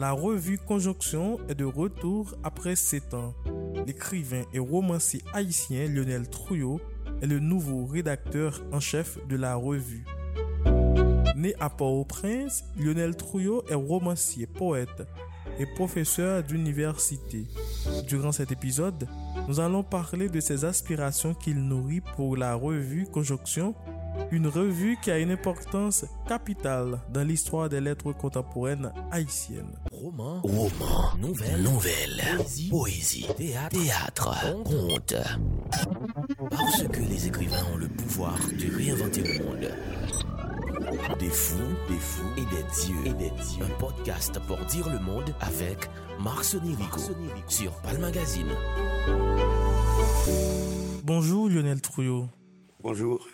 la revue Conjonction est de retour après 7 ans. L'écrivain et romancier haïtien Lionel Trouillot est le nouveau rédacteur en chef de la revue. Né à Port-au-Prince, Lionel Trouillot est romancier, poète et professeur d'université. Durant cet épisode, nous allons parler de ses aspirations qu'il nourrit pour la revue Conjonction une revue qui a une importance capitale dans l'histoire des lettres contemporaines haïtiennes. Roman, roman, nouvelle, nouvelle, poésie, poésie théâtre, théâtre, conte. Parce que les écrivains ont le pouvoir de réinventer le monde. Des fous, des fous et des dieux. Et des dieux. Un podcast pour dire le monde avec Marc Sonirico sur Magazine. Bonjour Lionel Trouillot. Bonjour.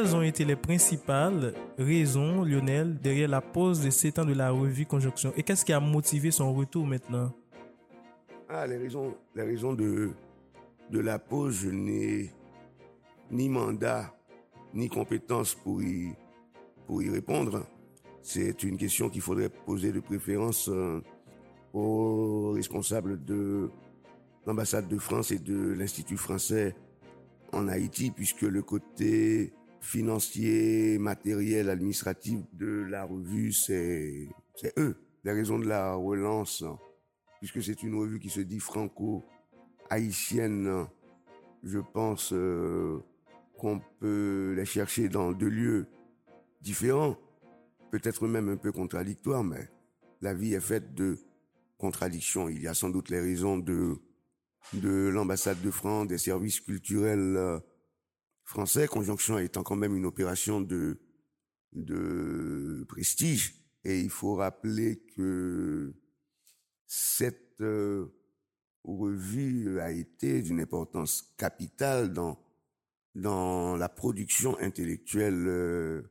Quelles ont été les principales raisons, Lionel, derrière la pause de 7 ans de la revue Conjonction? Et qu'est-ce qui a motivé son retour maintenant? Ah, les raisons, les raisons de, de la pause, je n'ai ni mandat, ni compétence pour y, pour y répondre. C'est une question qu'il faudrait poser de préférence euh, aux responsables de l'ambassade de France et de l'Institut français en Haïti, puisque le côté financier, matériel, administratif de la revue, c'est eux. Les raisons de la relance, puisque c'est une revue qui se dit franco-haïtienne, je pense euh, qu'on peut les chercher dans deux lieux différents, peut-être même un peu contradictoires, mais la vie est faite de contradictions. Il y a sans doute les raisons de de l'ambassade de France, des services culturels euh, français, Conjonction étant quand même une opération de, de prestige. Et il faut rappeler que cette euh, revue a été d'une importance capitale dans, dans la production intellectuelle euh,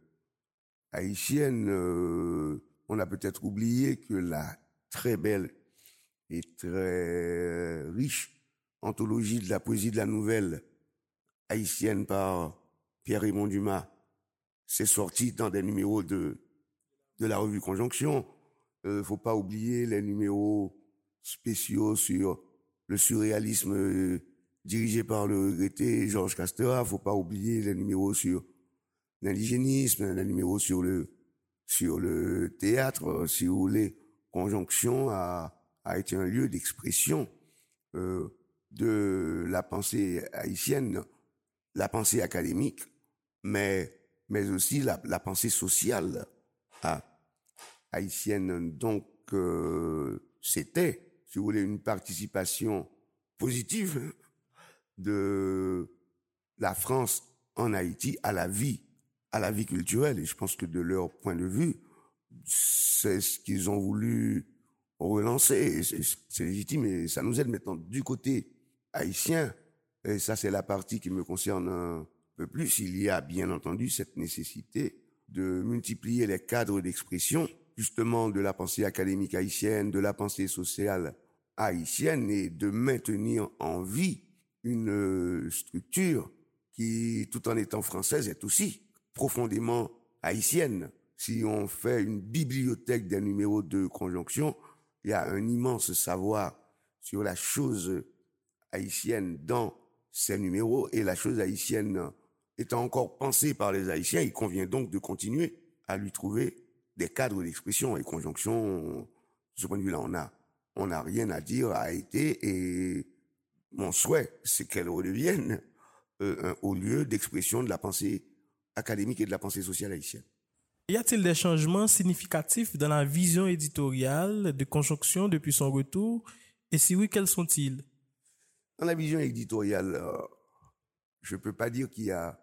haïtienne. Euh, on a peut-être oublié que la très belle et très riche anthologie de la poésie de la nouvelle haïtienne par Pierre-Raymond Dumas. C'est sorti dans des numéros de, de la revue Conjonction. Euh, faut pas oublier les numéros spéciaux sur le surréalisme euh, dirigé par le regretté Georges Castera. Faut pas oublier les numéros sur l'indigénisme, les numéros sur le, sur le théâtre, si vous voulez. Conjonction a, a été un lieu d'expression euh, de la pensée haïtienne la pensée académique, mais, mais aussi la, pensée sociale à, haïtienne. Donc, euh, c'était, si vous voulez, une participation positive de la France en Haïti à la vie, à la vie culturelle. Et je pense que de leur point de vue, c'est ce qu'ils ont voulu relancer. C'est légitime et ça nous aide maintenant du côté haïtien et ça c'est la partie qui me concerne un peu plus, il y a bien entendu cette nécessité de multiplier les cadres d'expression, justement de la pensée académique haïtienne, de la pensée sociale haïtienne, et de maintenir en vie une euh, structure qui, tout en étant française, est aussi profondément haïtienne. Si on fait une bibliothèque des numéros de conjonction, il y a un immense savoir sur la chose haïtienne dans ces numéros et la chose haïtienne étant encore pensée par les Haïtiens, il convient donc de continuer à lui trouver des cadres d'expression et conjonction. De ce point de vue-là, on a, on n'a rien à dire à été et mon souhait, c'est qu'elle redevienne euh, un haut lieu d'expression de la pensée académique et de la pensée sociale haïtienne. Y a-t-il des changements significatifs dans la vision éditoriale de conjonction depuis son retour? Et si oui, quels sont-ils? Dans la vision éditoriale, euh, je ne peux pas dire qu'il y a,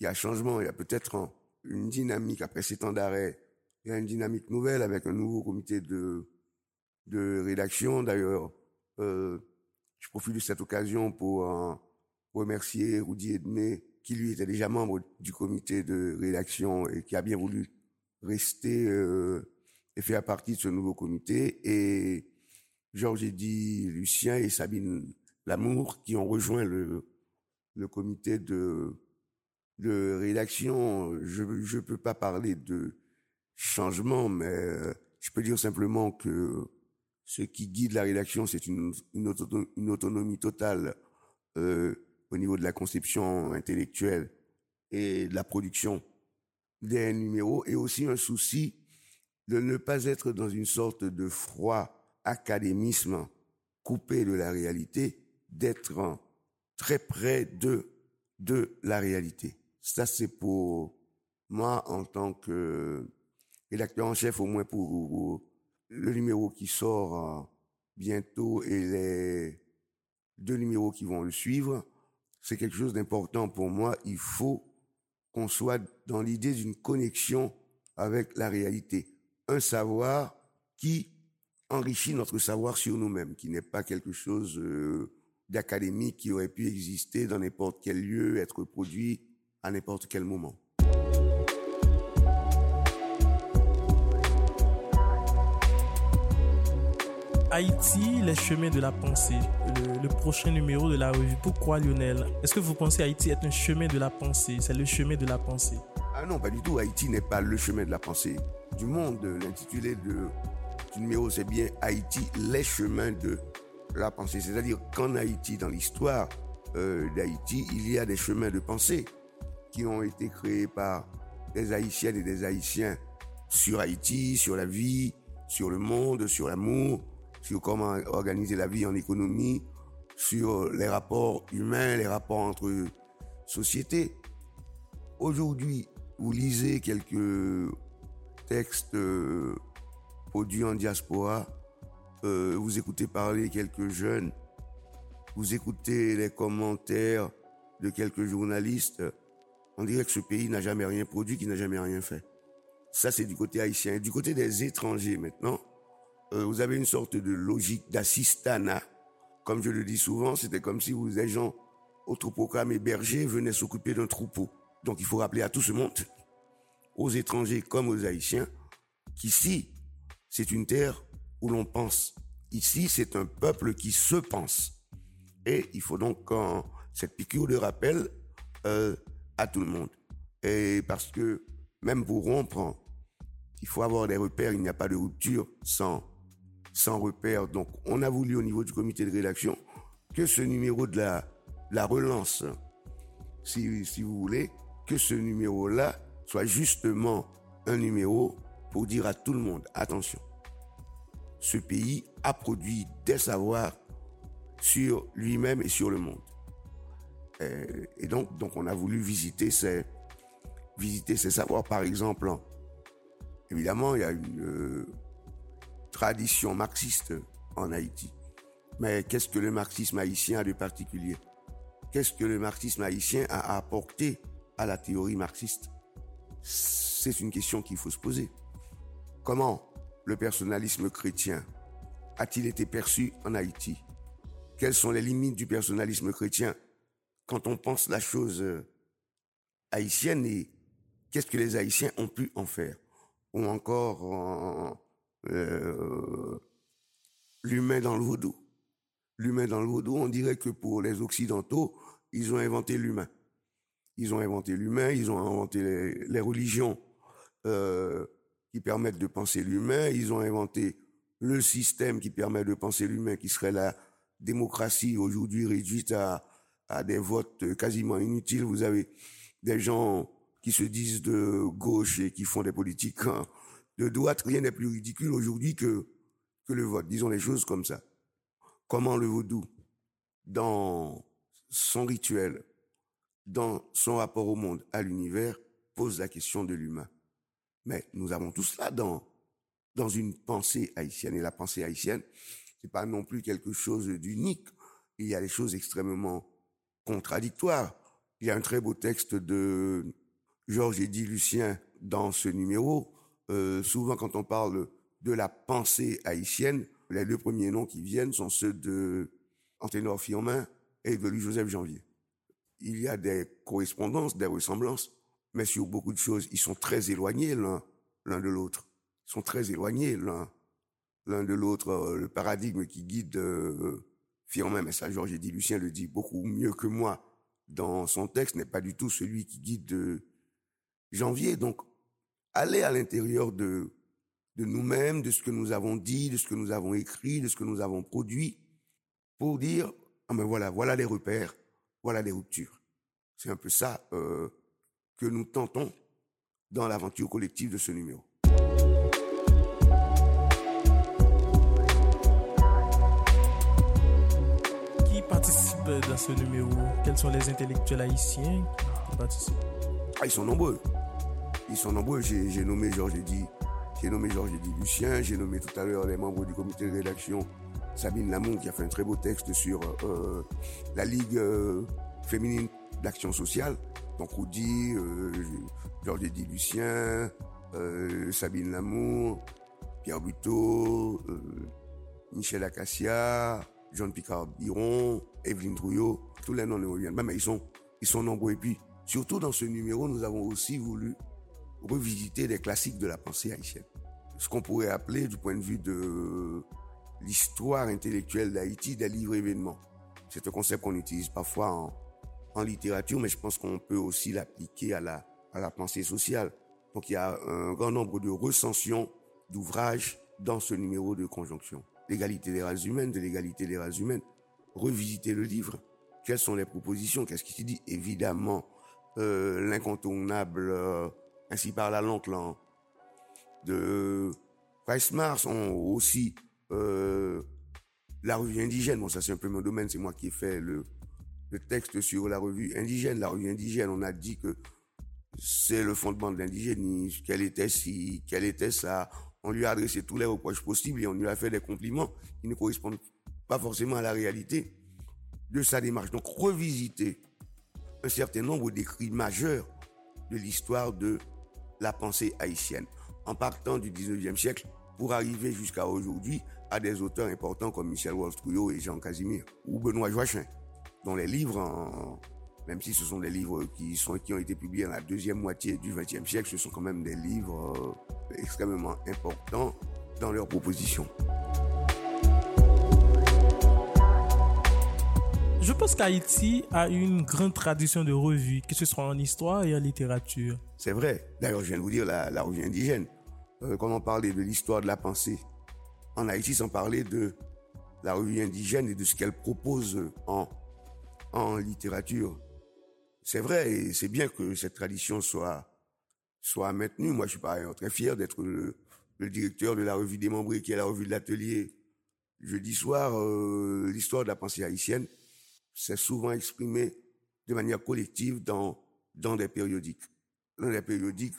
y a changement. Il y a peut-être une dynamique après ces temps d'arrêt. Il y a une dynamique nouvelle avec un nouveau comité de, de rédaction. D'ailleurs, euh, je profite de cette occasion pour euh, remercier Rudy Edmé, qui lui était déjà membre du comité de rédaction et qui a bien voulu rester euh, et faire partie de ce nouveau comité. Et Georges Eddy, Lucien et Sabine l'amour qui ont rejoint le, le comité de, de rédaction, je ne peux pas parler de changement, mais euh, je peux dire simplement que ce qui guide la rédaction, c'est une, une, autonomie totale euh, au niveau de la conception intellectuelle et de la production des numéros, et aussi un souci de ne pas être dans une sorte de froid académisme coupé de la réalité, d'être très près de, de la réalité. Ça, c'est pour moi en tant que rédacteur en chef, au moins pour le numéro qui sort euh, bientôt et les deux numéros qui vont le suivre. C'est quelque chose d'important pour moi. Il faut qu'on soit dans l'idée d'une connexion avec la réalité. Un savoir qui enrichit notre savoir sur nous-mêmes, qui n'est pas quelque chose euh, d'académique qui aurait pu exister dans n'importe quel lieu, être produit à n'importe quel moment. Haïti, les chemins de la pensée, le, prochain numéro de la revue. Pourquoi Lionel? Est-ce que vous pensez Haïti est un chemin de la pensée? C'est le chemin de la pensée Ah non, pas du tout. Haïti n'est pas le chemin de la pensée du monde. L'intitulé de, du numéro, c'est bien Haïti, les chemins de la pensée. C'est-à-dire qu'en Haïti, dans l'histoire euh, d'Haïti, il y a des chemins de pensée qui ont été créés par des Haïtiennes et des Haïtiens sur Haïti, sur la vie, sur le monde, sur l'amour, sur comment organiser la vie en économie, sur les rapports humains, les rapports entre sociétés. Aujourd'hui, vous lisez quelques textes euh, produits en diaspora, euh, vous écoutez parler quelques jeunes, vous écoutez les commentaires de quelques journalistes, on dirait que ce pays n'a jamais rien produit, qu'il n'a jamais rien fait. Ça, c'est du côté haïtien. Du côté des étrangers maintenant, euh, vous avez une sorte de logique d'assistanat. Comme je le dis souvent, c'était comme si vous, des gens au troupeau et bergers venaient s'occuper d'un troupeau. Donc il faut rappeler à tout ce monde, aux étrangers comme aux haïtiens, qu'ici, c'est une terre où l'on pense. Ici, c'est un peuple qui se pense. Et il faut donc cette piqûre de rappel euh, à tout le monde. Et parce que même pour rompre, il faut avoir des repères, il n'y a pas de rupture sans sans repère. Donc, on a voulu au niveau du comité de rédaction que ce numéro de la, la relance, si, si vous voulez, que ce numéro-là soit justement un numéro pour dire à tout le monde, attention, ce pays a produit des savoirs sur lui-même et sur le monde. Et, donc, on a voulu visiter ces, visiter ces savoirs. Par exemple, évidemment, il y a une, euh, tradition marxiste en Haïti. Mais qu'est-ce que le marxisme haïtien a de particulier? Qu'est-ce que le marxisme haïtien a apporté à la théorie marxiste? C'est une question qu'il faut se poser. Comment le personnalisme chrétien a-t-il été perçu en Haïti? Quelles sont les limites du personnalisme chrétien? Quand on pense la chose euh, haïtienne et qu'est-ce que les Haïtiens ont pu en faire? Ou encore euh, l'humain dans le vaudou. L'humain dans le vaudou, on dirait que pour les Occidentaux, ils ont inventé l'humain. Ils ont inventé l'humain, ils ont inventé les, religions euh, qui permettent de penser l'humain, ils ont inventé le système qui permet de penser l'humain, qui serait la démocratie aujourd'hui réduite à, des votes quasiment inutiles. Vous avez des gens qui se disent de gauche et qui font des politiques hein, de droite, rien n'est plus ridicule aujourd'hui que, que le vote. Disons les choses comme ça. Comment le vaudou, dans son rituel, dans son rapport au monde, à l'univers, pose la question de l'humain? Mais nous avons tout cela dans, dans une pensée haïtienne. Et la pensée haïtienne, c'est pas non plus quelque chose d'unique. Il y a des choses extrêmement contradictoires. Il y a un très beau texte de Georges Eddy Lucien dans ce numéro euh, souvent quand on parle de la pensée haïtienne, les deux premiers noms qui viennent sont ceux de Anténor Firmin et de Louis-Joseph Janvier. Il y a des correspondances, des ressemblances, mais sur beaucoup de choses, ils sont très éloignés l'un, l'un de l'autre. Ils sont très éloignés l'un, l'un de l'autre. Euh, le paradigme qui guide euh, Firmin, mais ça, Georges dit Lucien le dit beaucoup mieux que moi, dans son texte n'est pas du tout celui qui guide de janvier. Donc, aller à l'intérieur de, de nous-mêmes, de ce que nous avons dit, de ce que nous avons écrit, de ce que nous avons produit, pour dire, ah ben voilà, voilà les repères, voilà les ruptures. C'est un peu ça euh, que nous tentons dans l'aventure collective de ce numéro. Qui participe dans ce numéro? Quels sont les intellectuels haïtiens qui participent? Ah, Ils sont nombreux. Ils sont nombreux. J'ai nommé Georges Eddy, j'ai nommé Georges Eddy Lucien, j'ai nommé tout à l'heure les membres du comité de rédaction Sabine Lamont qui a fait un très beau texte sur euh, la Ligue euh, féminine d'action sociale. Donc Rudy, euh, Georges Lucien, euh, Sabine Lamour, Pierre Buteau, euh, Michel Acacia, John Picard Biron, Evelyne Trouillot, tous les noms ne reviennent pas, mais ils sont, ils sont nombreux. Et puis, surtout dans ce numéro, nous avons aussi voulu revisiter des classiques de la pensée haïtienne. Ce qu'on pourrait appeler, du point de vue de l'histoire intellectuelle d'Haïti, des livres événements. C'est un concept qu'on utilise parfois en, en littérature, mais je pense qu'on peut aussi l'appliquer à la, à la pensée sociale. Donc il y a un grand nombre de recensions d'ouvrages dans ce numéro de conjonction. L'égalité des races humaines, de l'égalité des races humaines. Revisiter le livre. Quelles sont les propositions? Qu'est-ce qui se dit? Évidemment, euh, l'incontournable, euh, ainsi par la l'oncle de Price Mars aussi euh, la revue indigène. Bon, ça c'est un peu mon domaine, c'est moi qui ai fait le, le texte sur la revue indigène. La revue indigène, on a dit que c'est le fondement de l'indigénisme. Quel était si, quel était ça On lui a adressé tous les reproches possibles et on lui a fait des compliments qui ne correspondent pas forcément à la réalité de sa démarche. Donc revisiter un certain nombre d'écrits majeurs de l'histoire de la pensée haïtienne, en partant du 19e siècle pour arriver jusqu'à aujourd'hui à des auteurs importants comme Michel Walsh et Jean Casimir ou Benoît Joachim dont les livres, même si ce sont des livres qui, sont, qui ont été publiés dans la deuxième moitié du XXe siècle, ce sont quand même des livres euh, extrêmement importants dans leurs propositions. Je pense qu'Haïti a une grande tradition de revues, que ce soit en histoire et en littérature. C'est vrai. D'ailleurs, je viens de vous dire la, revue indigène. Euh, quand on parlait de l'histoire de la pensée en Haïti, sans parler de la revue indigène et de ce qu'elle propose en en littérature. C'est vrai et c'est bien que cette tradition soit, soit maintenue. Moi, je suis pas très fier d'être le, directeur de la revue des membres qui est la revue de l'atelier. Jeudi soir, euh, l'histoire de la pensée haïtienne s'est souvent exprimée de manière collective dans, dans des périodiques. Dans des périodiques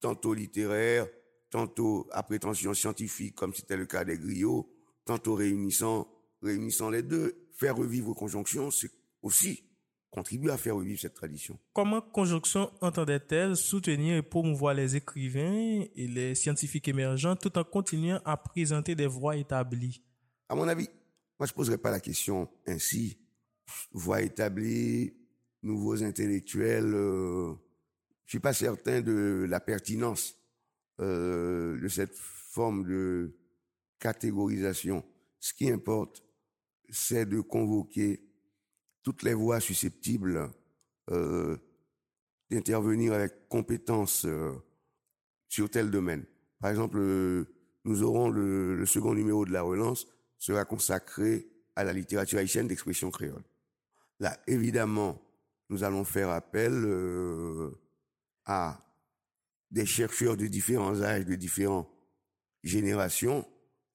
tantôt littéraires, tantôt à prétention scientifique, comme c'était le cas des griots, tantôt réunissant, réunissant les deux. Faire revivre conjonction, c'est aussi contribuer à faire revivre cette tradition. Comment Conjonction entendait-elle soutenir et promouvoir les écrivains et les scientifiques émergents tout en continuant à présenter des voies établies? À mon avis, moi je ne poserais pas la question ainsi. Voies établies, nouveaux intellectuels, euh, je suis pas certain de la pertinence euh, de cette forme de catégorisation. Ce qui importe, c'est de convoquer toutes les voix susceptibles euh, d'intervenir avec compétence euh, sur tel domaine. Par exemple, euh, nous aurons le, le, second numéro de la relance sera consacré à la littérature haïtienne d'expression créole. Là, évidemment, nous allons faire appel à des chercheurs de différents âges, de différentes générations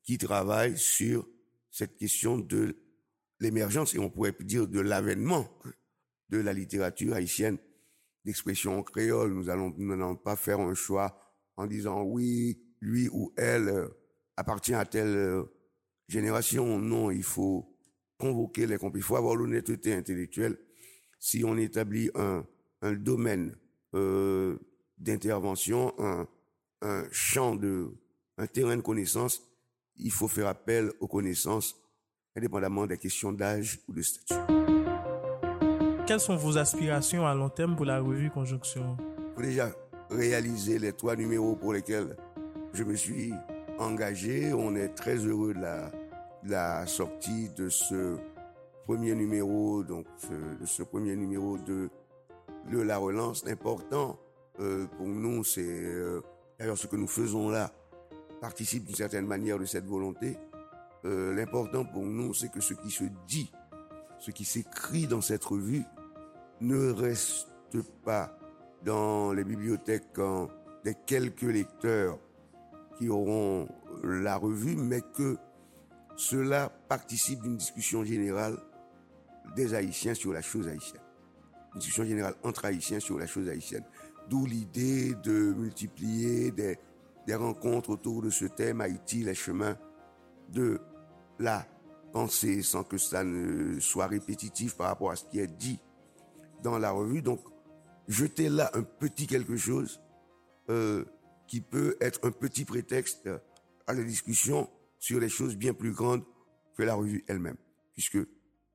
qui travaillent sur cette question de l'émergence, et on pourrait dire de l'avènement de la littérature haïtienne d'expression créole. Nous allons, n'allons pas faire un choix en disant oui, lui ou elle euh, appartient à telle euh, génération. Non, il faut convoquer les compétences. Il faut avoir l'honnêteté intellectuelle. Si on établit un, un domaine euh, d'intervention, un, un champ de, un terrain de connaissance, il faut faire appel aux connaissances indépendamment des questions d'âge ou de statut. Quelles sont vos aspirations à long terme pour la revue Conjonction? Pour déjà réaliser les trois numéros pour lesquels je me suis engagé. On est très heureux de la, de la sortie de ce premier numéro, donc ce, ce premier numéro de, de la relance. L'important euh, pour nous, c'est euh, d'ailleurs ce que nous faisons là participe d'une certaine manière de cette volonté. Euh, L'important pour nous, c'est que ce qui se dit, ce qui s'écrit dans cette revue, ne reste pas dans les bibliothèques des quelques lecteurs qui auront la revue, mais que cela participe d'une discussion générale des Haïtiens sur la chose haïtienne. Une discussion générale entre Haïtiens sur la chose haïtienne. D'où l'idée de multiplier des rencontres autour de ce thème Haïti, les chemins de la pensée, sans que ça ne soit répétitif par rapport à ce qui est dit dans la revue. Donc, jeter là un petit quelque chose euh, qui peut être un petit prétexte à la discussion sur les choses bien plus grandes que la revue elle-même. Puisque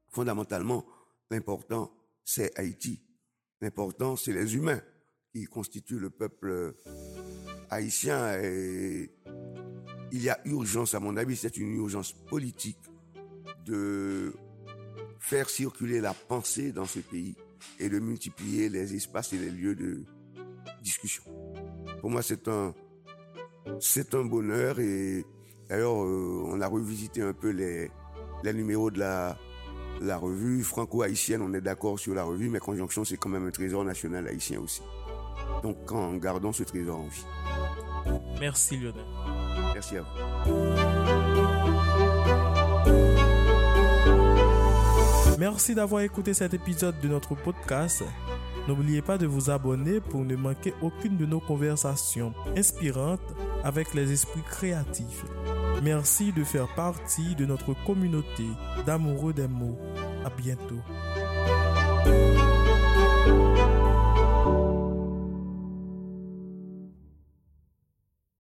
fondamentalement, l'important, c'est Haïti. L'important, c'est les humains qui constituent le peuple haïtien. Et il y a urgence, à mon avis, c'est une urgence politique de faire circuler la pensée dans ce pays et de multiplier les espaces et les lieux de discussion. Pour moi, c'est un, c'est un bonheur et d'ailleurs, euh, on a revisité un peu les, les numéros de la, la revue franco-haïtienne. On est d'accord sur la revue, mais Conjonction, c'est quand même un trésor national haïtien aussi. Donc, en gardons ce trésor en vie. Merci Lionel. Merci à vous. Merci d'avoir écouté cet épisode de notre podcast. N'oubliez pas de vous abonner pour ne manquer aucune de nos conversations inspirantes avec les esprits créatifs. Merci de faire partie de notre communauté d'amoureux des mots. À bientôt.